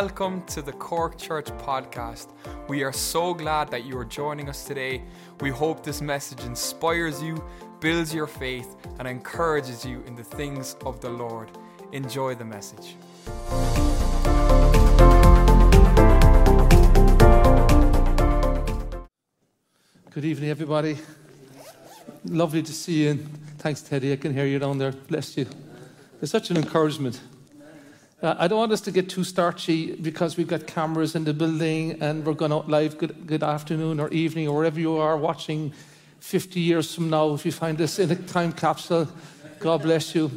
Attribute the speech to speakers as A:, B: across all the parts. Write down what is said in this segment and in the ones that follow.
A: welcome to the Cork Church podcast. We are so glad that you are joining us today. We hope this message inspires you, builds your faith, and encourages you in the things of the Lord. Enjoy the message.
B: Good evening, everybody. Lovely to see you. Thanks, Teddy. I can hear you down there. Bless you. It's such an encouragement. Uh, I don't want us to get too starchy because we've got cameras in the building and we're going out live. Good, good afternoon or evening or wherever you are watching 50 years from now. If you find this in a time capsule, God bless you.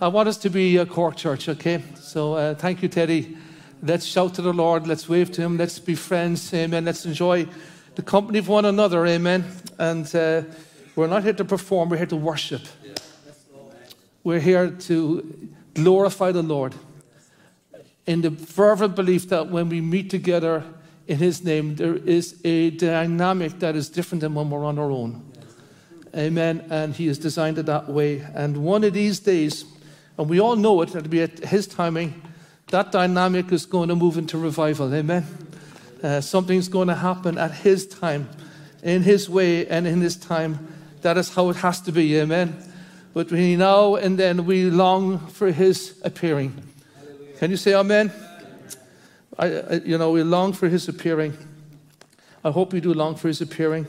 B: I want us to be a Cork church, okay? So uh, thank you, Teddy. Let's shout to the Lord. Let's wave to Him. Let's be friends. Amen. Let's enjoy the company of one another. Amen. And uh, we're not here to perform, we're here to worship. We're here to glorify the Lord in the fervent belief that when we meet together in His name, there is a dynamic that is different than when we're on our own. Amen. And He has designed it that way. And one of these days, and we all know it, it'll be at His timing, that dynamic is going to move into revival. Amen. Uh, something's going to happen at His time, in His way, and in His time. That is how it has to be. Amen. Between now and then, we long for His appearing. Can you say amen? I, I, you know, we long for his appearing. I hope we do long for his appearing.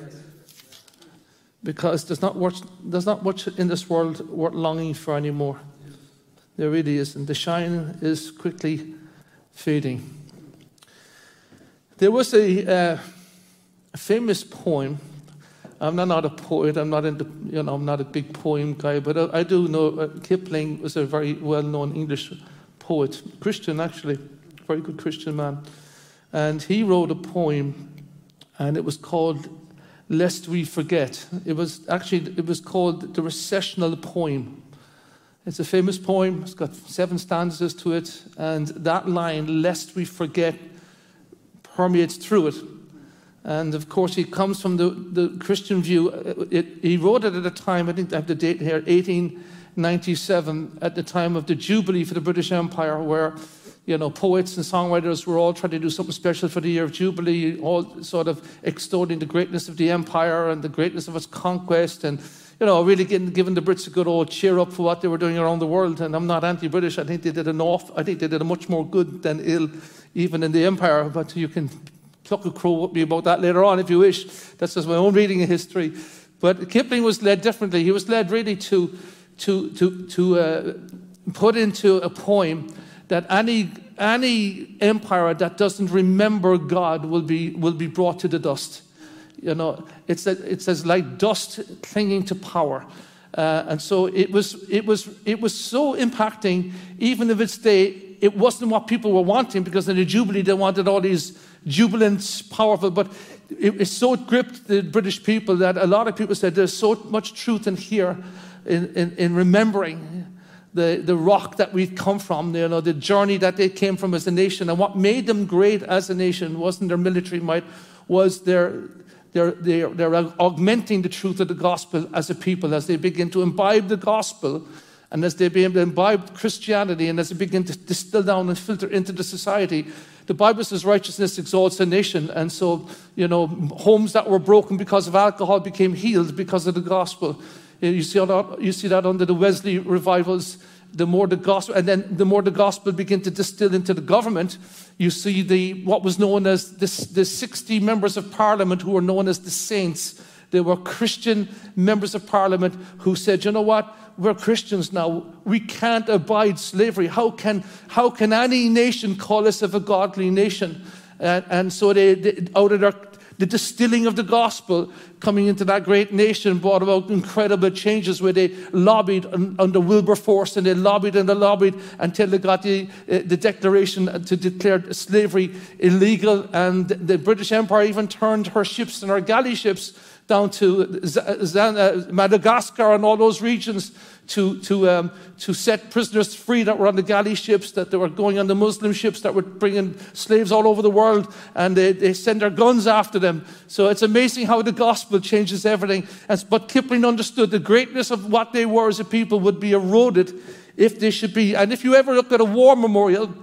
B: Because there's not, much, there's not much in this world worth longing for anymore. There really isn't. The shine is quickly fading. There was a, uh, a famous poem. I'm not, not, a poet. I'm not into, you know, I'm not a big poem guy, but I, I do know uh, Kipling was a very well-known English poet, Christian actually, very good Christian man. And he wrote a poem, and it was called Lest We Forget. It was actually, it was called the Recessional Poem. It's a famous poem, it's got seven stanzas to it, and that line, Lest We Forget, permeates through it. And of course, he comes from the, the Christian view. Uh, it, he wrote it at a time, I think I have the date here, 1897, at the time of the Jubilee for the British Empire, where you know, poets and songwriters were all trying to do something special for the year of Jubilee, all sort of extolling the greatness of the empire and the greatness of its conquest, and you know, really getting, giving the Brits a good old cheer up for what they were doing around the world. And I'm not anti-British. I think they did enough. I think they did a much more good than ill, even in the empire. But you can pluck a crow with me about that later on if you wish. That's just my own reading of history. But Kipling was led differently. He was led really to to, to, to uh, put into a poem that any, any empire that doesn't remember God will be, will be brought to the dust. You know, it's, a, it's as like dust clinging to power. Uh, and so it was, it, was, it was so impacting, even if its day, it wasn't what people were wanting because in the Jubilee they wanted all these jubilant, powerful, but it, it so gripped the British people that a lot of people said there's so much truth in here in, in, in remembering the, the rock that we've come from, you know, the journey that they came from as a nation. And what made them great as a nation wasn't their military might, was their, their, their, their augmenting the truth of the gospel as a people, as they begin to imbibe the gospel, and as they begin imbibe Christianity, and as they begin to distill down and filter into the society. The Bible says righteousness exalts a nation. And so, you know, homes that were broken because of alcohol became healed because of the gospel. You see that, you see that under the Wesley revivals. The more the gospel, and then the more the gospel began to distill into the government, you see the what was known as the, the 60 members of parliament who were known as the saints. They were Christian members of parliament who said, you know what? We're Christians now. We can't abide slavery. How can, how can any nation call us of a godly nation? And, and so they, they, out of their the distilling of the gospel coming into that great nation brought about incredible changes where they lobbied under Wilberforce and they lobbied and they lobbied until they got the, uh, the declaration to declare slavery illegal. And the British Empire even turned her ships and her galley ships down to uh, Madagascar and all those regions to, to, um, to set prisoners free that were on the galley ships, that they were going on the Muslim ships that were bringing slaves all over the world, and they, they send their guns after them. So it's amazing how the gospel changes everything. As, but Kipling understood the greatness of what they were as a people would be eroded if they should be. And if you ever look at a war memorial,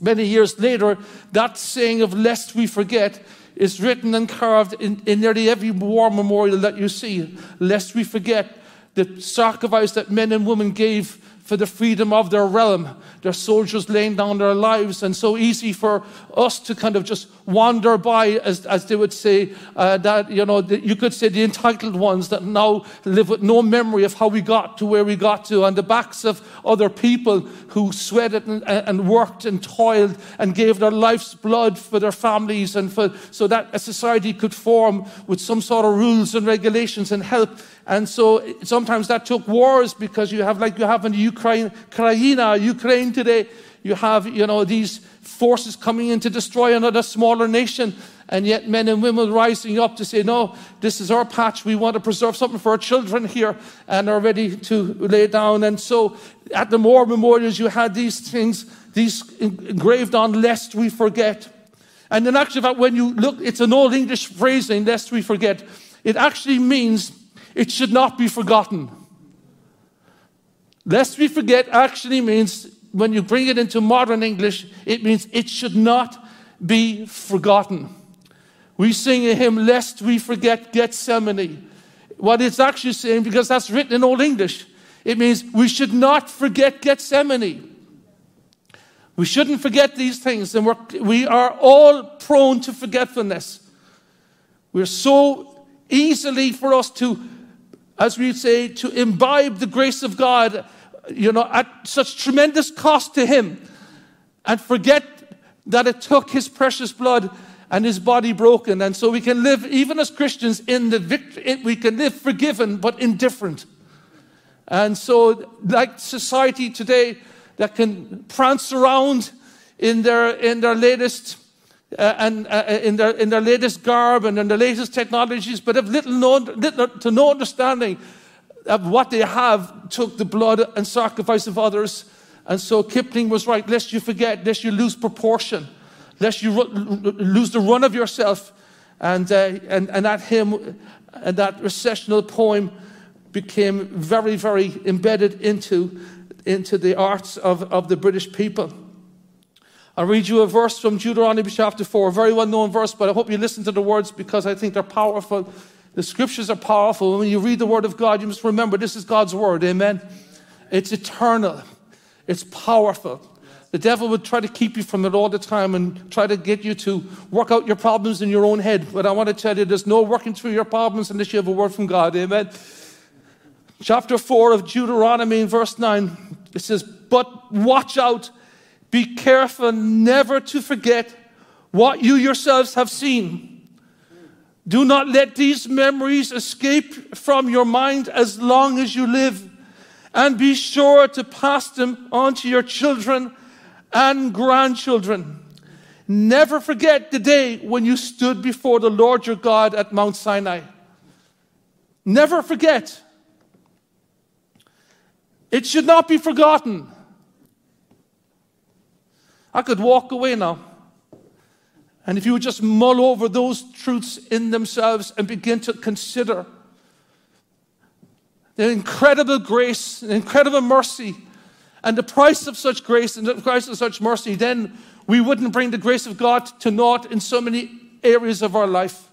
B: Many years later, that saying of lest we forget is written and carved in, in nearly every war memorial that you see, lest we forget the sacrifice that men and women gave for the freedom of their realm. Their soldiers laying down their lives, and so easy for us to kind of just wander by, as, as they would say, uh, that, you know, the, you could say the entitled ones that now live with no memory of how we got to where we got to, on the backs of other people who sweated and, and worked and toiled and gave their life's blood for their families and for, so that a society could form with some sort of rules and regulations and help. And so sometimes that took wars because you have, like you have in Ukraine, Ukraine, today, you have, you know, these forces coming in to destroy another smaller nation. And yet men and women rising up to say, no, this is our patch. We want to preserve something for our children here and are ready to lay down. And so at the war memorials, you had these things, these engraved on, lest we forget. And in actual fact, when you look, it's an old English phrasing, lest we forget. It actually means it should not be forgotten. Lest we forget actually means, when you bring it into modern English, it means it should not be forgotten. We sing a hymn, Lest We Forget Gethsemane. What it's actually saying, because that's written in Old English, it means we should not forget Gethsemane. We shouldn't forget these things, and we're, we are all prone to forgetfulness. We're so easily for us to as we say, to imbibe the grace of God, you know, at such tremendous cost to Him, and forget that it took His precious blood and His body broken. And so we can live, even as Christians, in the victory, we can live forgiven but indifferent. And so, like society today, that can prance around in their, in their latest uh, and uh, in, their, in their latest garb and in their latest technologies, but have little, known, little to no understanding of what they have took the blood and sacrifice of others. And so Kipling was right, lest you forget, lest you lose proportion, lest you lose the run of yourself. And, uh, and, and that hymn, and that recessional poem became very, very embedded into, into the arts of, of the British people. I'll read you a verse from Deuteronomy chapter 4, a very well known verse, but I hope you listen to the words because I think they're powerful. The scriptures are powerful. When you read the word of God, you must remember this is God's word. Amen. It's eternal, it's powerful. The devil would try to keep you from it all the time and try to get you to work out your problems in your own head. But I want to tell you, there's no working through your problems unless you have a word from God. Amen. Chapter 4 of Deuteronomy, verse 9, it says, But watch out be careful never to forget what you yourselves have seen. Do not let these memories escape from your mind as long as you live. And be sure to pass them on to your children and grandchildren. Never forget the day when you stood before the Lord your God at Mount Sinai. Never forget. It should not be forgotten. I could walk away now. And if you would just mull over those truths in themselves and begin to consider the incredible grace, the incredible mercy, and the price of such grace and the price of such mercy, then we wouldn't bring the grace of God to naught in so many areas of our life.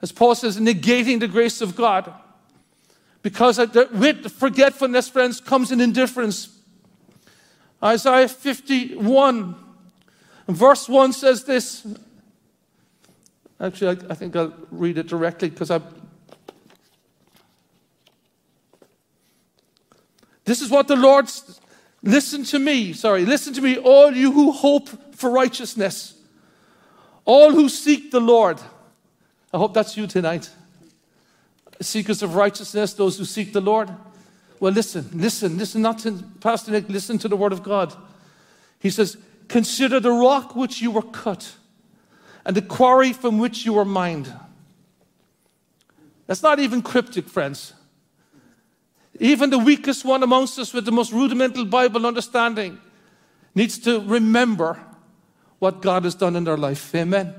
B: As Paul says, negating the grace of God. Because with forgetfulness, friends, comes an indifference. Isaiah 51, verse 1 says this. Actually, I, I think I'll read it directly because I. This is what the Lord. Listen to me, sorry, listen to me, all you who hope for righteousness, all who seek the Lord. I hope that's you tonight. Seekers of righteousness, those who seek the Lord. Well, listen, listen, listen, not to Pastor Nick, listen to the word of God. He says, Consider the rock which you were cut and the quarry from which you were mined. That's not even cryptic, friends. Even the weakest one amongst us with the most rudimental Bible understanding needs to remember what God has done in their life. Amen.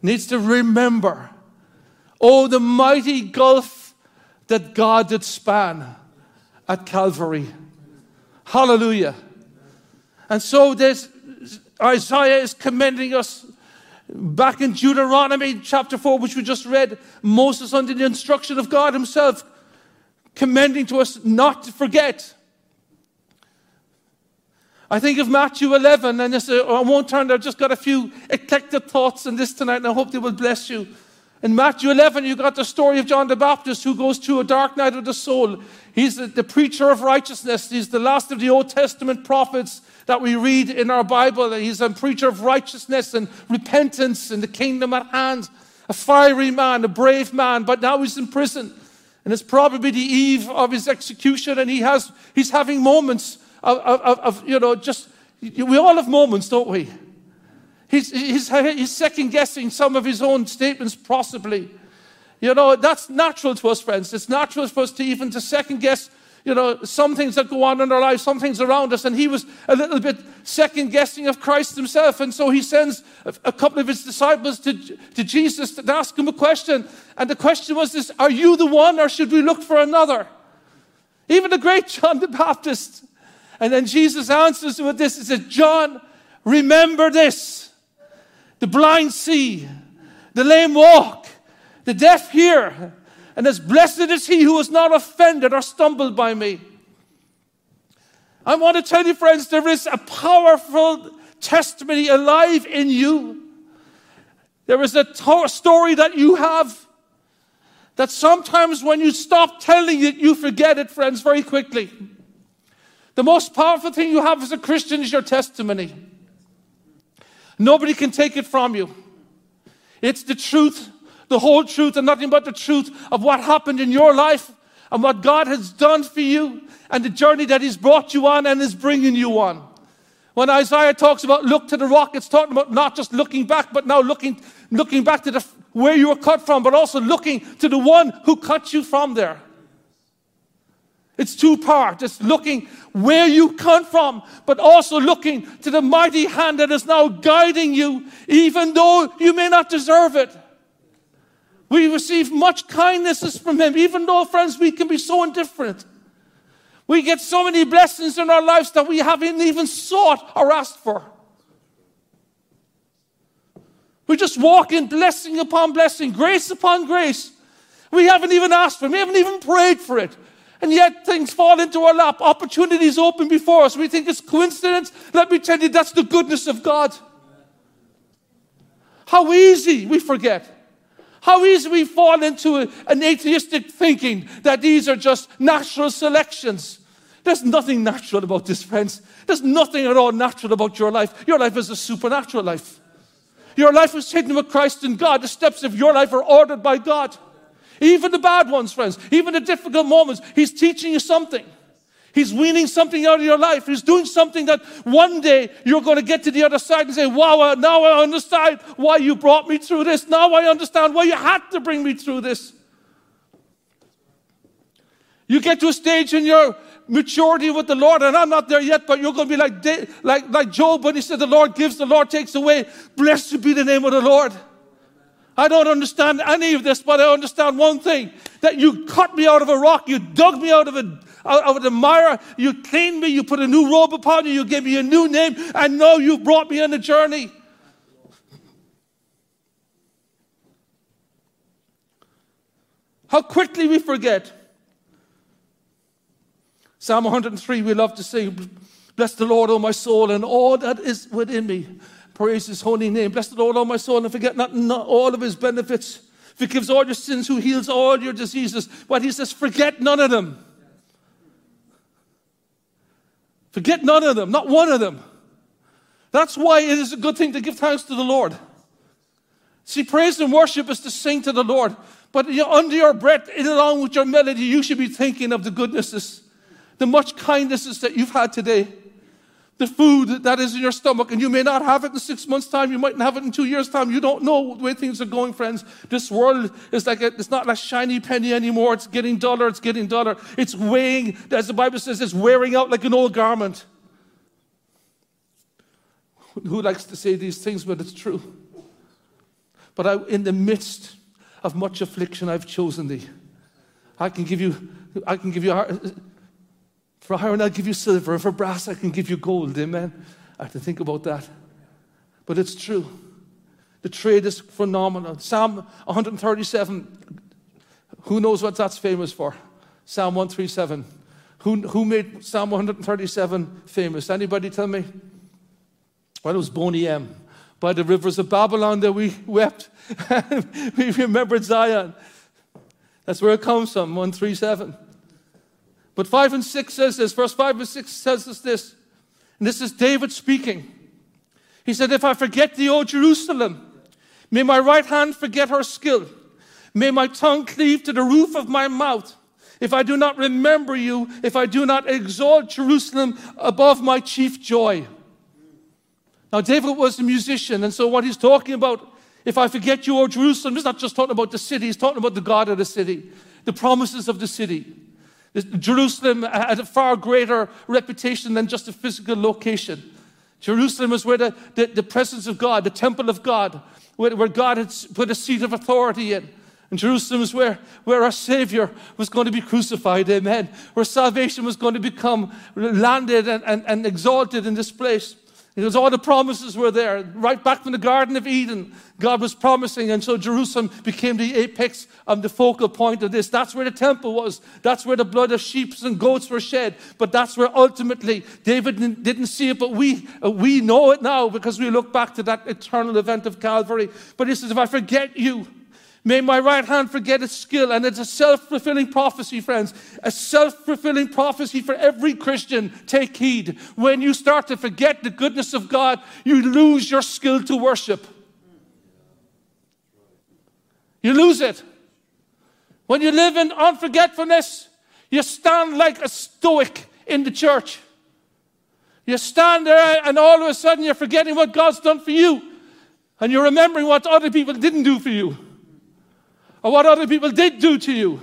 B: Needs to remember, oh, the mighty gulf that God did span at Calvary. Hallelujah. And so this Isaiah is commending us back in Deuteronomy chapter 4, which we just read. Moses, under the instruction of God Himself, commending to us not to forget. I think of Matthew 11, and this, uh, I won't turn there, I've just got a few eclectic thoughts on this tonight, and I hope they will bless you. In Matthew 11, you got the story of John the Baptist who goes through a dark night of the soul. He's the, the, preacher of righteousness. He's the last of the Old Testament prophets that we read in our Bible. He's a preacher of righteousness and repentance and the kingdom at hand. A fiery man, a brave man, but now he's in prison. And it's probably the eve of his execution, and he has, he's having moments of, of, of you know, just, we all have moments, don't we? He's, he's, he's second guessing some of his own statements, possibly. You know, that's natural to us, friends. It's natural for us to even to second guess, you know, some things that go on in our lives, some things around us. And he was a little bit second guessing of Christ himself. And so he sends a couple of his disciples to, to Jesus to ask him a question. And the question was this Are you the one, or should we look for another? Even the great John the Baptist. And then Jesus answers with this He says, John, remember this. The blind see, the lame walk, the deaf hear, and as blessed is he who is not offended or stumbled by me. I want to tell you, friends, there is a powerful testimony alive in you. There is a to- story that you have that sometimes when you stop telling it, you forget it, friends, very quickly. The most powerful thing you have as a Christian is your testimony. Nobody can take it from you. It's the truth, the whole truth, and nothing but the truth of what happened in your life and what God has done for you and the journey that He's brought you on and is bringing you on. When Isaiah talks about look to the rock, it's talking about not just looking back, but now looking, looking back to the, where you were cut from, but also looking to the one who cut you from there. It's two part. It's looking where you come from, but also looking to the mighty hand that is now guiding you, even though you may not deserve it. We receive much kindnesses from Him, even though, friends, we can be so indifferent. We get so many blessings in our lives that we haven't even sought or asked for. We just walk in blessing upon blessing, grace upon grace. We haven't even asked for it, we haven't even prayed for it. And yet things fall into our lap. Opportunities open before us. We think it's coincidence. Let me tell you, that's the goodness of God. How easy we forget. How easy we fall into a, an atheistic thinking that these are just natural selections. There's nothing natural about this, friends. There's nothing at all natural about your life. Your life is a supernatural life. Your life is hidden with Christ in God. The steps of your life are ordered by God. Even the bad ones, friends, even the difficult moments, He's teaching you something. He's weaning something out of your life. He's doing something that one day you're going to get to the other side and say, Wow, uh, now I understand why you brought me through this. Now I understand why you had to bring me through this. You get to a stage in your maturity with the Lord, and I'm not there yet, but you're going to be like, like, like Job when he said, The Lord gives, the Lord takes away. Blessed be the name of the Lord. I don't understand any of this, but I understand one thing that you cut me out of a rock, you dug me out of, a, out of the mire, you cleaned me, you put a new robe upon me, you gave me a new name, and now you've brought me on a journey. How quickly we forget. Psalm 103, we love to sing, Bless the Lord, O my soul, and all that is within me. Praise his holy name. Bless the Lord, all my soul, and forget not, not all of his benefits. Forgives all your sins, who heals all your diseases. But he says, forget none of them. Forget none of them, not one of them. That's why it is a good thing to give thanks to the Lord. See, praise and worship is to sing to the Lord. But under your breath, along with your melody, you should be thinking of the goodnesses, the much kindnesses that you've had today the food that is in your stomach, and you may not have it in six months' time. You might not have it in two years' time. You don't know the way things are going, friends. This world is like a, it's not a shiny penny anymore. It's getting duller. It's getting duller. It's weighing, as the Bible says, it's wearing out like an old garment. Who likes to say these things, but it's true. But I, in the midst of much affliction, I've chosen thee. I can give you, I can give you for iron, I'll give you silver. For brass, I can give you gold. Amen. I have to think about that. but it's true. The trade is phenomenal. Psalm 137, who knows what that's famous for? Psalm 137. Who, who made Psalm 137 famous? Anybody tell me? Well, it was Boney M. By the rivers of Babylon that we wept. we remembered Zion. That's where it comes from, 137. But 5 and 6 says this. Verse 5 and 6 says us this. And this is David speaking. He said, If I forget thee, O Jerusalem, may my right hand forget her skill. May my tongue cleave to the roof of my mouth. If I do not remember you, if I do not exalt Jerusalem above my chief joy. Now, David was a musician, and so what he's talking about, if I forget you, O Jerusalem, he's not just talking about the city, he's talking about the God of the city, the promises of the city. Jerusalem had a far greater reputation than just a physical location. Jerusalem was where the, the, the presence of God, the temple of God, where, where God had put a seat of authority in. And Jerusalem is where, where our Savior was going to be crucified, amen. Where salvation was going to become landed and, and, and exalted in this place. Because all the promises were there. Right back from the Garden of Eden, God was promising. And so Jerusalem became the apex and the focal point of this. That's where the temple was. That's where the blood of sheep and goats were shed. But that's where ultimately David didn't see it, but we, uh, we know it now because we look back to that eternal event of Calvary. But he says, if I forget you, May my right hand forget its skill. And it's a self fulfilling prophecy, friends. A self fulfilling prophecy for every Christian. Take heed. When you start to forget the goodness of God, you lose your skill to worship. You lose it. When you live in unforgetfulness, you stand like a stoic in the church. You stand there, and all of a sudden you're forgetting what God's done for you. And you're remembering what other people didn't do for you or what other people did do to you.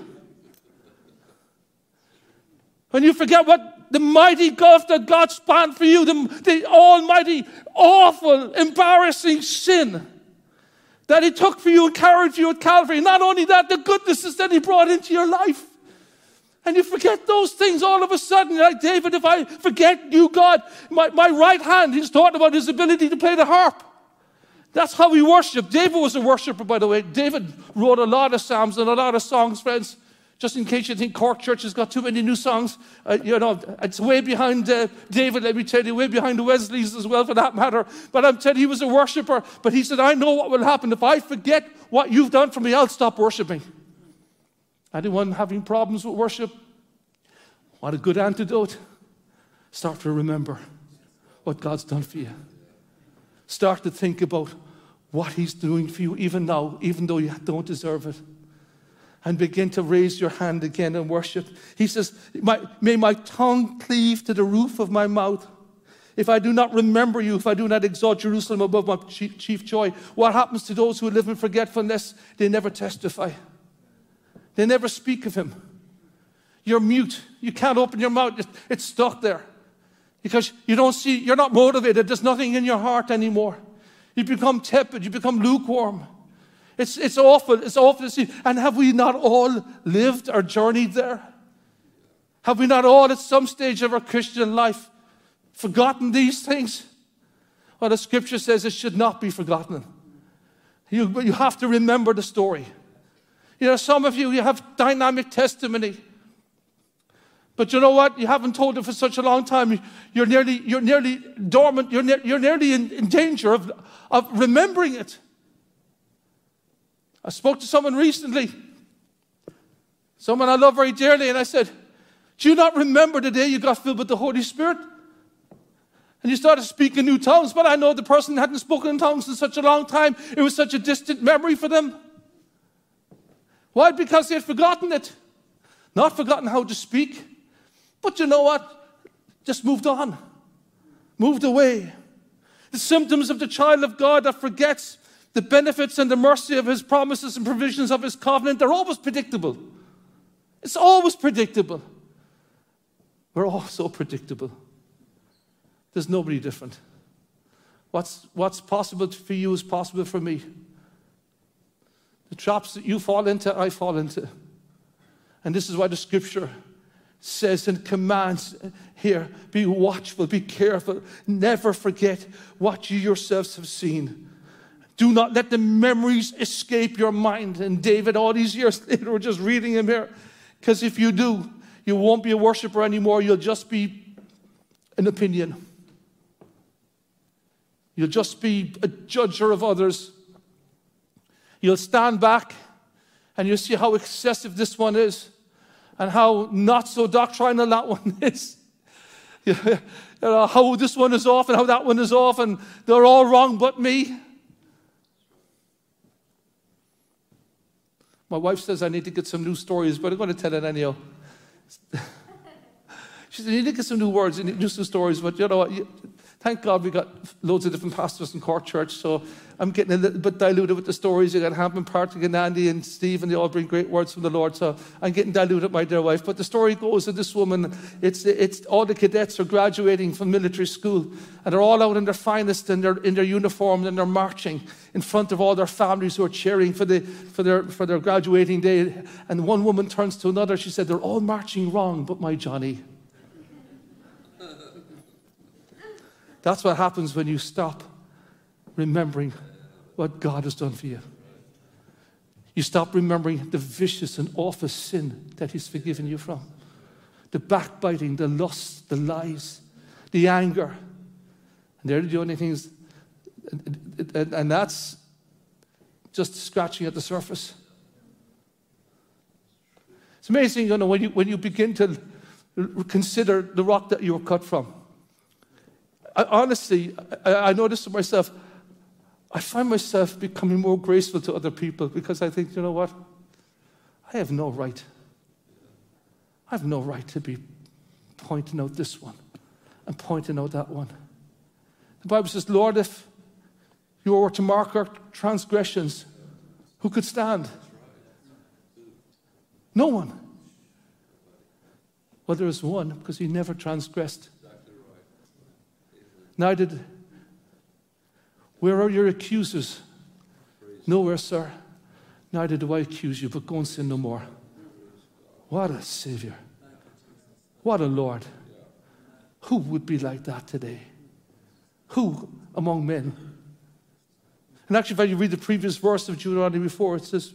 B: When you forget what the mighty gulf that God spanned for you, the, the almighty, awful, embarrassing sin that He took for you and carried for you at Calvary. Not only that, the goodnesses that He brought into your life. And you forget those things all of a sudden. Like David, if I forget you, God, my, my right hand, he's talking about his ability to play the harp. That's how we worship. David was a worshiper, by the way. David wrote a lot of psalms and a lot of songs, friends. Just in case you think Cork Church has got too many new songs, uh, you know, it's way behind uh, David, let me tell you, way behind the Wesleys as well, for that matter. But I'm telling you, he was a worshiper. But he said, I know what will happen. If I forget what you've done for me, I'll stop worshiping. Anyone having problems with worship? What a good antidote. Start to remember what God's done for you. Start to think about what He's doing for you, even now, even though you don't deserve it. And begin to raise your hand again and worship. He says, May my tongue cleave to the roof of my mouth. If I do not remember you, if I do not exalt Jerusalem above my chief joy, what happens to those who live in forgetfulness? They never testify, they never speak of Him. You're mute. You can't open your mouth, it's stuck there because you don't see, you're not motivated. There's nothing in your heart anymore. You become tepid, you become lukewarm. It's, it's awful. It's awful to see. And have we not all lived or journeyed there? Have we not all, at some stage of our Christian life, forgotten these things? Well, the scripture says it should not be forgotten. You, you have to remember the story. You know, some of you, you have dynamic testimony. But you know what? You haven't told it for such a long time. You're nearly, you're nearly dormant. You're, ne- you're nearly in, in danger of, of remembering it. I spoke to someone recently, someone I love very dearly, and I said, Do you not remember the day you got filled with the Holy Spirit? And you started speaking new tongues, but I know the person hadn't spoken in tongues in such a long time. It was such a distant memory for them. Why? Because they had forgotten it. Not forgotten how to speak, but you know what? Just moved on, moved away. The symptoms of the child of God that forgets the benefits and the mercy of his promises and provisions of his covenant, they're always predictable. It's always predictable. We're all so predictable. There's nobody different. What's, what's possible for you is possible for me. The traps that you fall into, I fall into. And this is why the scripture says and commands here be watchful, be careful, never forget what you yourselves have seen. Do not let the memories escape your mind. And David, all these years later, we're just reading him here. Because if you do, you won't be a worshiper anymore. You'll just be an opinion. You'll just be a judger of others. You'll stand back and you'll see how excessive this one is and how not so doctrinal that one is. you know, how this one is off and how that one is off, and they're all wrong but me. My wife says I need to get some new stories, but I'm going to tell it anyhow. she said, You need to get some new words, and new stories, but you know what? Thank God we got loads of different pastors in Cork Church, so I'm getting a little bit diluted with the stories. You got Hampton Patrick and Andy and Steve, and they all bring great words from the Lord, so I'm getting diluted, my dear wife. But the story goes that this woman, it's, it's all the cadets are graduating from military school, and they're all out in their finest in their, in their uniform, and they're marching in front of all their families who are cheering for, the, for, their, for their graduating day. And one woman turns to another, she said, They're all marching wrong, but my Johnny. That's what happens when you stop remembering what God has done for you. You stop remembering the vicious and awful sin that He's forgiven you from the backbiting, the lust, the lies, the anger. And they're the only things, and, that's just scratching at the surface. It's amazing, you know, when you, when you begin to consider the rock that you were cut from. I, honestly, I, I noticed to myself, I find myself becoming more graceful to other people because I think, you know what? I have no right. I have no right to be pointing out this one and pointing out that one. The Bible says, Lord, if you were to mark our transgressions, who could stand? No one. Well, there is one because he never transgressed. Neither did. Where are your accusers? Nowhere, sir. Neither do I accuse you, but go and sin no more. What a Savior. What a Lord. Who would be like that today? Who among men? And actually, if you read the previous verse of Deuteronomy before, it says,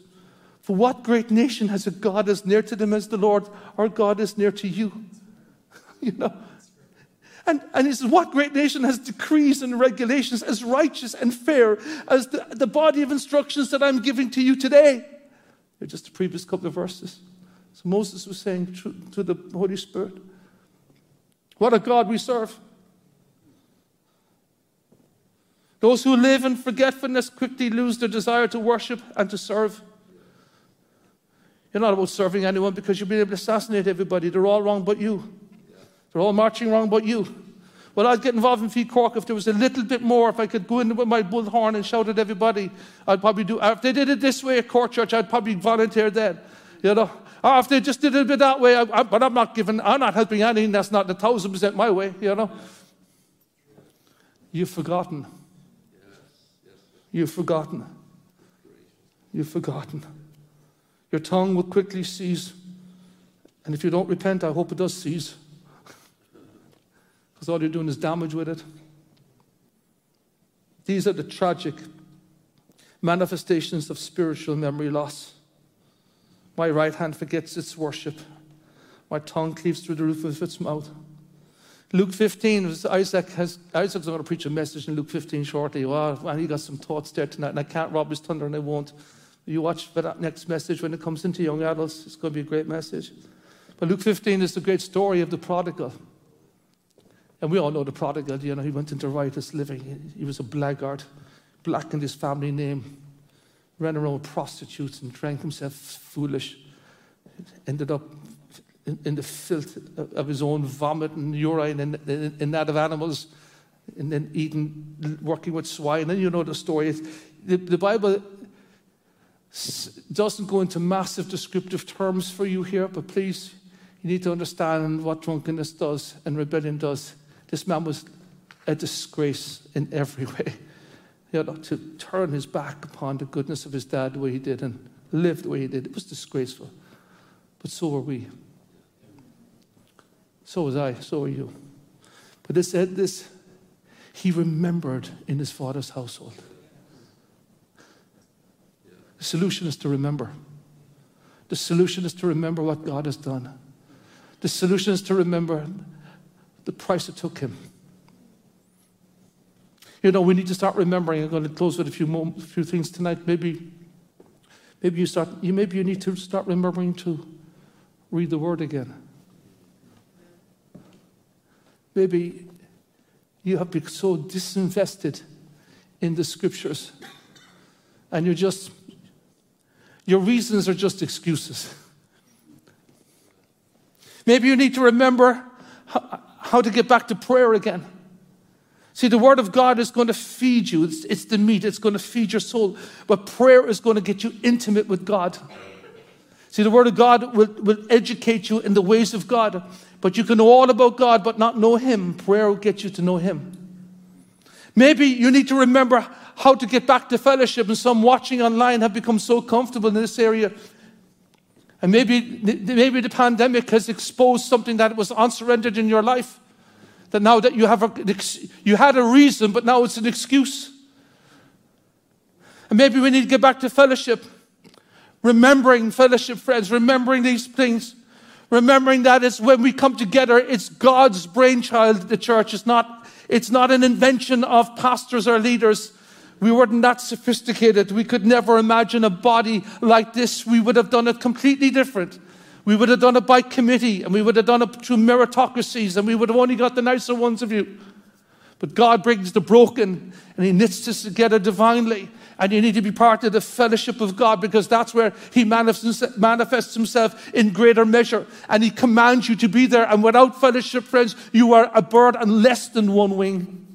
B: For what great nation has a God as near to them as the Lord? Our God is near to you. you know, and, and he says, What great nation has decrees and regulations as righteous and fair as the, the body of instructions that I'm giving to you today? They're just the previous couple of verses. So Moses was saying to, to the Holy Spirit, What a God we serve. Those who live in forgetfulness quickly lose their desire to worship and to serve. You're not about serving anyone because you've been able to assassinate everybody. They're all wrong but you. They're all marching wrong but you. Well, I'd get involved in Feed Cork if there was a little bit more, if I could go in with my bullhorn and shout at everybody. I'd probably do, if they did it this way at Cork Church, I'd probably volunteer then. You know, or if they just did it a bit that way, I, I, but I'm not giving, I'm not helping anything that's not the thousand percent my way, you know. You've forgotten. You've forgotten. You've forgotten. Your tongue will quickly cease. And if you don't repent, I hope it does cease because all you're doing is damage with it. These are the tragic manifestations of spiritual memory loss. My right hand forgets its worship. My tongue cleaves through the roof of its mouth. Luke 15, Isaac has, Isaac's going to preach a message in Luke 15 shortly. Well, he got some thoughts there tonight, and I can't rob his thunder, and I won't. You watch for that next message when it comes into young adults. It's going to be a great message. But Luke 15 is the great story of the prodigal. And we all know the prodigal, you know, he went into riotous living. He was a blackguard, blackened his family name, ran around with prostitutes and drank himself foolish. Ended up in, the filth of his own vomit and urine and, in, in that of animals, and then eating, working with swine. And you know the story. The, the Bible doesn't go into massive descriptive terms for you here, but please, you need to understand what drunkenness does and rebellion does. This man was a disgrace in every way. You know, to turn his back upon the goodness of his dad the way he did and live the way he did, it was disgraceful. But so were we. So was I, so are you. But this, said this he remembered in his father's household. The solution is to remember. The solution is to remember what God has done. The solution is to remember the price it took him. You know, we need to start remembering. I'm going to close with a few, few things tonight. Maybe, maybe you start. You maybe you need to start remembering to read the Word again. Maybe you have been so disinvested in the Scriptures, and you're just your reasons are just excuses. Maybe you need to remember how to get back to prayer again. See, the Word of God is going to feed you. It's, it's, the meat, it's going to feed your soul. But prayer is going to get you intimate with God. See, the Word of God will, will educate you in the ways of God. But you can know all about God but not know Him. Prayer will get you to know Him. Maybe you need to remember how to get back to fellowship, and some watching online have become so comfortable in this area. And maybe, maybe the pandemic has exposed something that was unsurrendered in your life that now that you have a, you had a reason, but now it's an excuse. And maybe we need to get back to fellowship, remembering fellowship, friends, remembering these things, remembering that it's when we come together, it's God's brainchild. The church is not. It's not an invention of pastors or leaders. We weren't that sophisticated. We could never imagine a body like this. We would have done it completely different. We would have done it by committee and we would have done it through meritocracies and we would have only got the nicer ones of you. But God brings the broken and He knits us together divinely. And you need to be part of the fellowship of God because that's where He manifests Himself in greater measure. And He commands you to be there. And without fellowship, friends, you are a bird on less than one wing.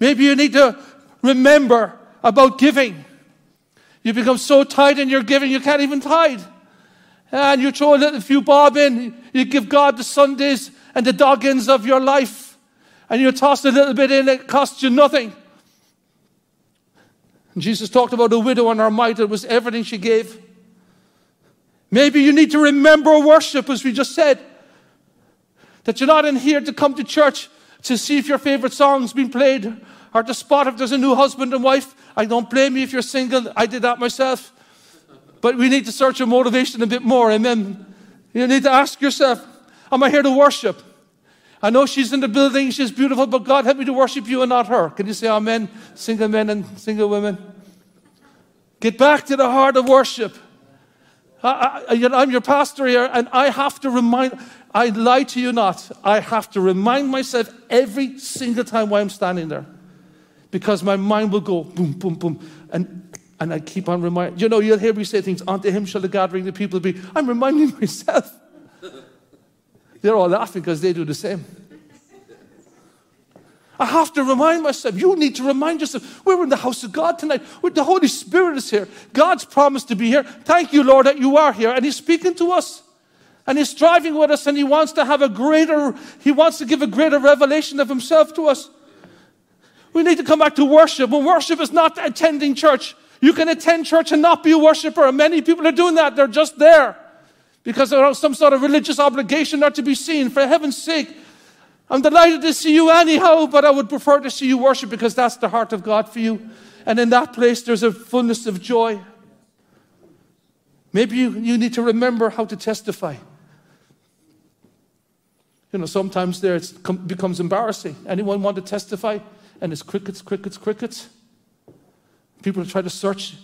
B: Maybe you need to remember about giving. You become so tight in your giving, you can't even tithe and you throw a little few bob in, you give God the Sundays and the doggins of your life, and you toss a little bit in, it costs you nothing. And Jesus talked about a widow and her mite, it was everything she gave. Maybe you need to remember worship, as we just said. That you're not in here to come to church to see if your favorite song's been played or to spot if there's a new husband and wife. I don't blame you if you're single. I did that myself. But we need to search our motivation a bit more. Amen. You need to ask yourself, Am I here to worship? I know she's in the building, she's beautiful, but God help me to worship you and not her. Can you say amen, single men and single women? Get back to the heart of worship. I, am your pastor here, and I have to remind, I lie to you not, I have to remind myself every single time why I'm standing there. Because my mind will go boom, boom, boom. And and I keep on reminding, you know, you'll hear me say things, unto him shall the gathering the people be. I'm reminding myself. They're all laughing because they do the same. I have to remind myself. You need to remind yourself. We're in the house of God tonight. The Holy Spirit is here. God's promised to be here. Thank you, Lord, that you are here. And He's speaking to us. And He's striving with us. And He wants to have a greater, He wants to give a greater revelation of Himself to us. We need to come back to worship. And worship is not attending church. You can attend church and not be a worshiper. And many people are doing that. They're just there because have some sort of religious obligation not to be seen. For heaven's sake, I'm delighted to see you anyhow, but I would prefer to see you worship because that's the heart of God for you. And in that place, there's a fullness of joy. Maybe you, you need to remember how to testify. You know, sometimes there it becomes embarrassing. Anyone want to testify? And it's crickets, crickets, crickets. People try to search.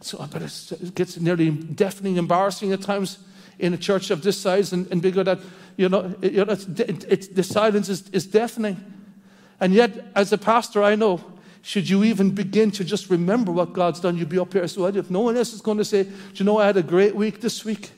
B: So, but it gets nearly deafening, embarrassing at times in a church of this size and, and bigger that, you know, it, you know it's, it's, the silence is, is deafening. And yet, as a pastor, I know, should you even begin to just remember what God's done, you'd be up here well. If no one else is going to say, Do you know I had a great week this week?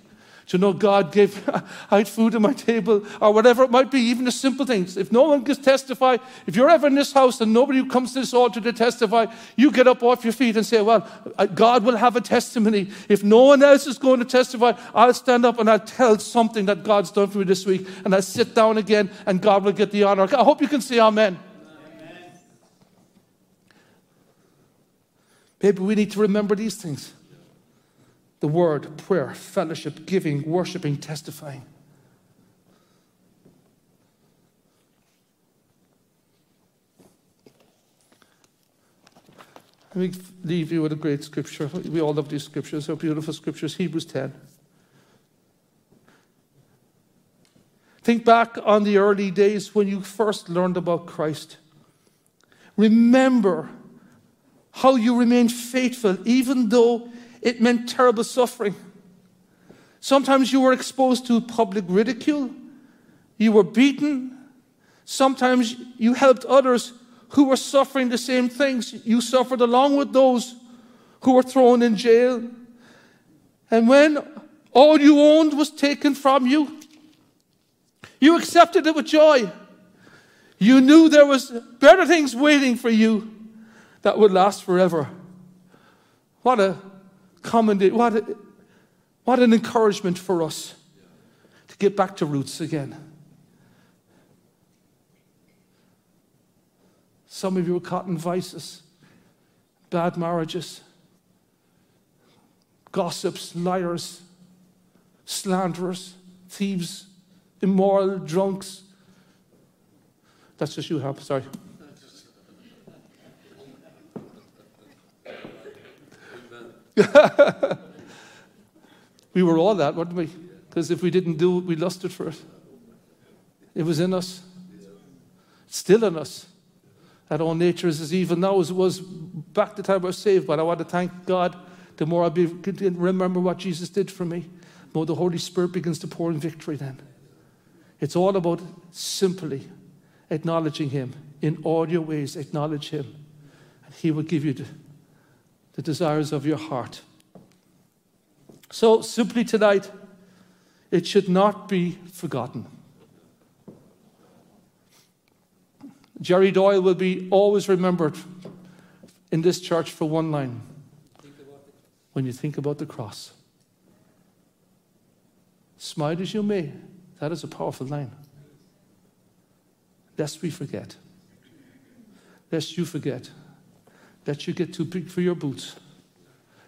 B: To know God gave out food on my table or whatever it might be, even the simple things. If no one can testify, if you're ever in this house and nobody comes to this altar to testify, you get up off your feet and say, Well, uh, God will have a testimony. If no one else is going to testify, I'll stand up and I'll tell something that God's done for me this week and I'll sit down again and God will get the honor. I hope you can say Amen. amen. Maybe we need to remember these things the word, prayer, fellowship, giving, worshiping, testifying. Let me leave you with a great scripture. We all love these scriptures. They're beautiful scriptures. Hebrews 10. Think back on the early days when you first learned about Christ. Remember how you remained faithful, even though it meant terrible suffering. Sometimes you were exposed to public ridicule, you were beaten. Sometimes you helped others who were suffering the same things. You suffered along with those who were thrown in jail. And when all you owned was taken from you, you accepted it with joy. You knew there was better things waiting for you that would last forever. What a commendation, what, what an encouragement for us to get back to roots again. Some of you were caught in vices, bad marriages, gossips, liars, slanderers, thieves, immoral drunks. That's just you, help. Sorry. we were all that, weren't we? Because if we didn't do it, we lusted for it. It was in us. It's still in us. That old nature is as evil now as it was back the time I was saved. But I want to thank God. The more I be, remember what Jesus did for me, the more the Holy Spirit begins to pour in victory then. It's all about simply acknowledging Him. In all your ways, acknowledge Him. And He will give you the, the desires of your heart. So, simply tonight, it should not be forgotten. Jerry Doyle will be always remembered in this church for one line when you think about the cross. Smile as you may, that is a powerful line. Lest we forget. Lest you forget. Lest you get too big for your boots.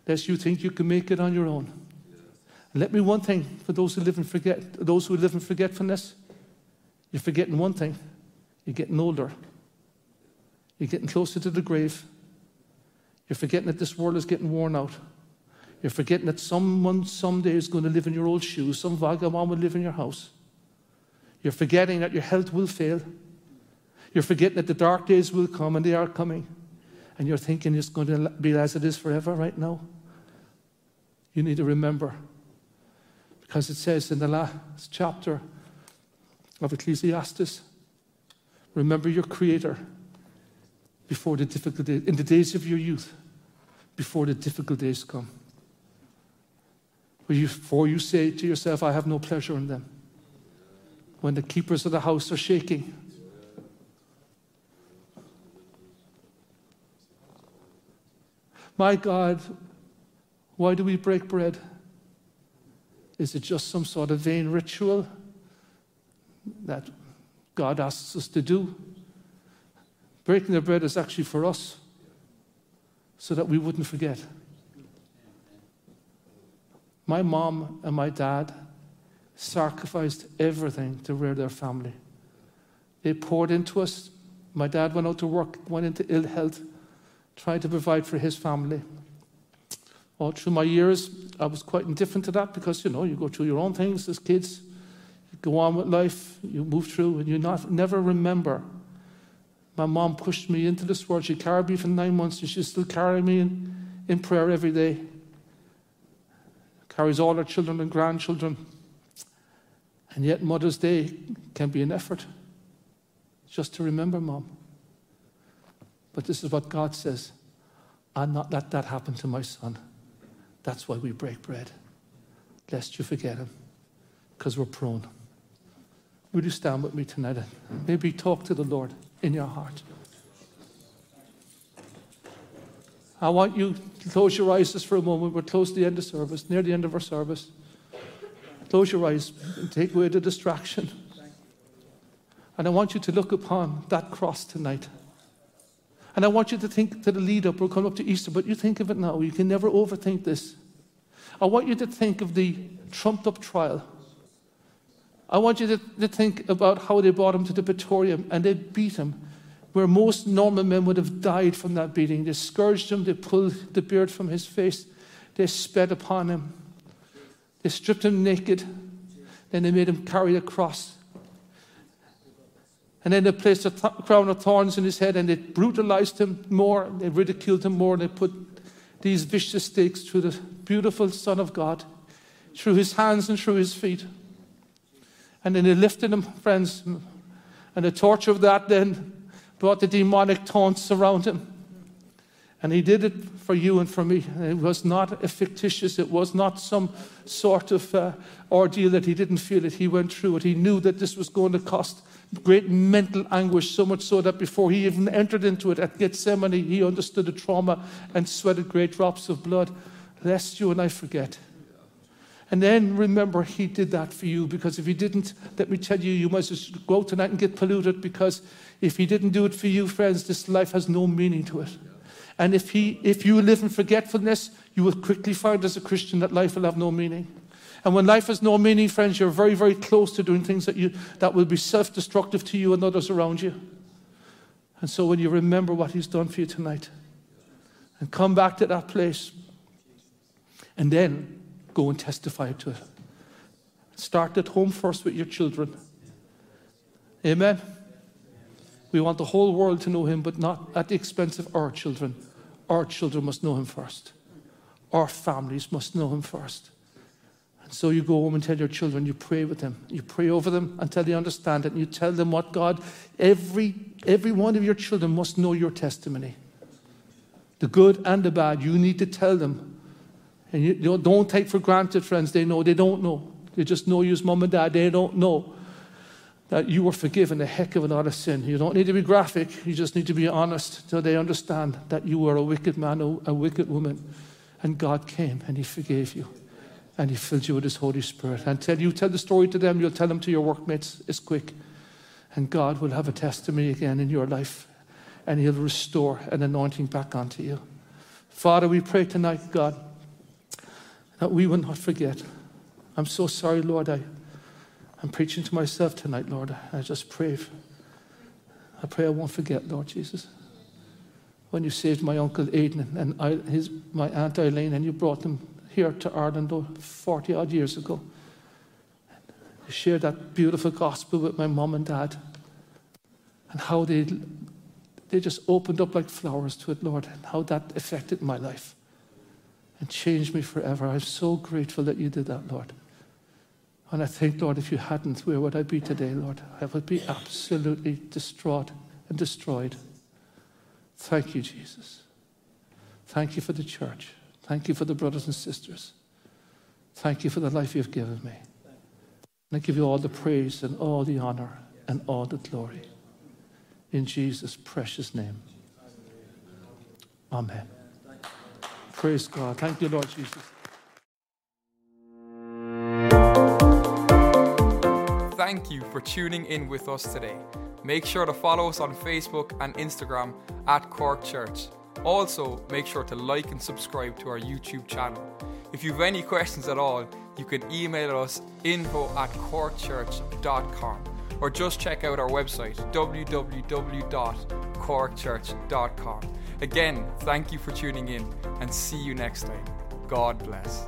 B: that you think you can make it on your own. And let me one thing for those who live in forget those who live in forgetfulness, you're forgetting one thing. You're getting older. You're getting closer to the grave. You're forgetting that this world is getting worn out. You're forgetting that someone someday is going to live in your old shoes. Some vagabond will live in your house. You're forgetting that your health will fail. You're forgetting that the dark days will come, and they are coming. And you're thinking it's going to be as it is forever right now. You need to remember. Because it says in the last chapter of Ecclesiastes remember your Creator before the difficult in the days of your youth, before the difficult days come. Before you say to yourself, I have no pleasure in them when the keepers of the house are shaking. My God, why do we break bread? Is it just some sort of vain ritual that God asks us to do? Breaking the bread is actually for us so that we wouldn't forget. My mom and my dad sacrificed everything to rear their family. They poured into us. My dad went out to work, went into ill health, tried to provide for his family. All through my years, I was quite indifferent to that because, you know, you go through your own things as kids, you go on with life, you move through, and you not, never remember. My mom pushed me into this world. She carried me for nine months, and she's still carrying me in, in prayer every day. Carries all her children and grandchildren. And yet, Mother's Day can be an effort just to remember mom. But this is what God says I'll not let that happen to my son. That's why we break bread, lest you forget him, because we're prone. Would you stand with me tonight and maybe talk to the Lord in your heart? I want you to close your eyes just for a moment. We're close to the end of service, near the end of our service. Close your eyes and take away the distraction. And I want you to look upon that cross tonight. And I want you to think to the lead up. We'll come up to Easter, but you think of it now. You can never overthink this. I want you to think of the trumped up trial. I want you to, to think about how they brought him to the Praetorium and they beat him. where most normal men would have died from that beating. They scourged him, they pulled the beard from his face, they spat upon him, they stripped him naked, then they made him carry a cross. And then they placed a th- crown of thorns in his head and they brutalized him more, they ridiculed him more, and they put these vicious stakes through the beautiful Son of God, through his hands and through his feet. And then they lifted him, friends, and the torture of that then brought the demonic taunts around him. And he did it for you and for me. It was not a fictitious, it was not some sort of uh, ordeal that he didn't feel it. He went through it. He knew that this was going to cost great mental anguish, so much so that before he even entered into it at Gethsemane, he understood the trauma and sweated great drops of blood, lest you and I forget. And then remember, he did that for you because if he didn't, let me tell you, you must just go tonight and get polluted because if he didn't do it for you, friends, this life has no meaning to it. And if, he, if you live in forgetfulness, you will quickly find as a Christian that life will have no meaning. And when life has no meaning, friends, you're very, very close to doing things that, you, that will be self destructive to you and others around you. And so when you remember what He's done for you tonight and come back to that place and then go and testify to it. Start at home first with your children. Amen. We want the whole world to know Him, but not at the expense of our children. Our children must know Him first. Our families must know Him first. So you go home and tell your children, you pray with them. You pray over them until they understand it. And you tell them what God, every, every one of your children must know your testimony. The good and the bad. You need to tell them. And you don't take for granted, friends. They know. They don't know. They just know you as mom and dad. They don't know that you were forgiven a heck of a lot of sin. You don't need to be graphic. You just need to be honest so they understand that you were a wicked man, a wicked woman. And God came and He forgave you and He fills you with His Holy Spirit. And tell you tell the story to them, you'll tell them to your workmates. It's quick. And God will have a testimony again in your life, and He'll restore an anointing back onto you. Father, we pray tonight, God, that we will not forget. I'm so sorry, Lord. I, I'm preaching to myself tonight, Lord. I just pray. I pray I won't forget, Lord Jesus. When you saved my uncle Aidan and I, his, my aunt Eileen, and you brought them here to Ireland 40 odd years ago. I shared that beautiful gospel with my mom and dad and how they, they just opened up like flowers to it, Lord, and how that affected my life and changed me forever. I'm so grateful that you did that, Lord. And I think, Lord, if you hadn't, where would I be today, Lord? I would be absolutely distraught and destroyed. Thank you, Jesus. Thank you for the church. Thank you for the brothers and sisters. Thank you for the life you've given me. And I give you all the praise and all the honor and all the glory. In Jesus' precious name. Amen. Praise God. Thank you, Lord Jesus.
A: Thank you for tuning in with us today. Make sure to follow us on Facebook and Instagram at Cork Church. Also, make sure to like and subscribe to our YouTube channel. If you have any questions at all, you can email us info at corkchurch.com or just check out our website www.corkchurch.com. Again, thank you for tuning in and see you next time. God bless.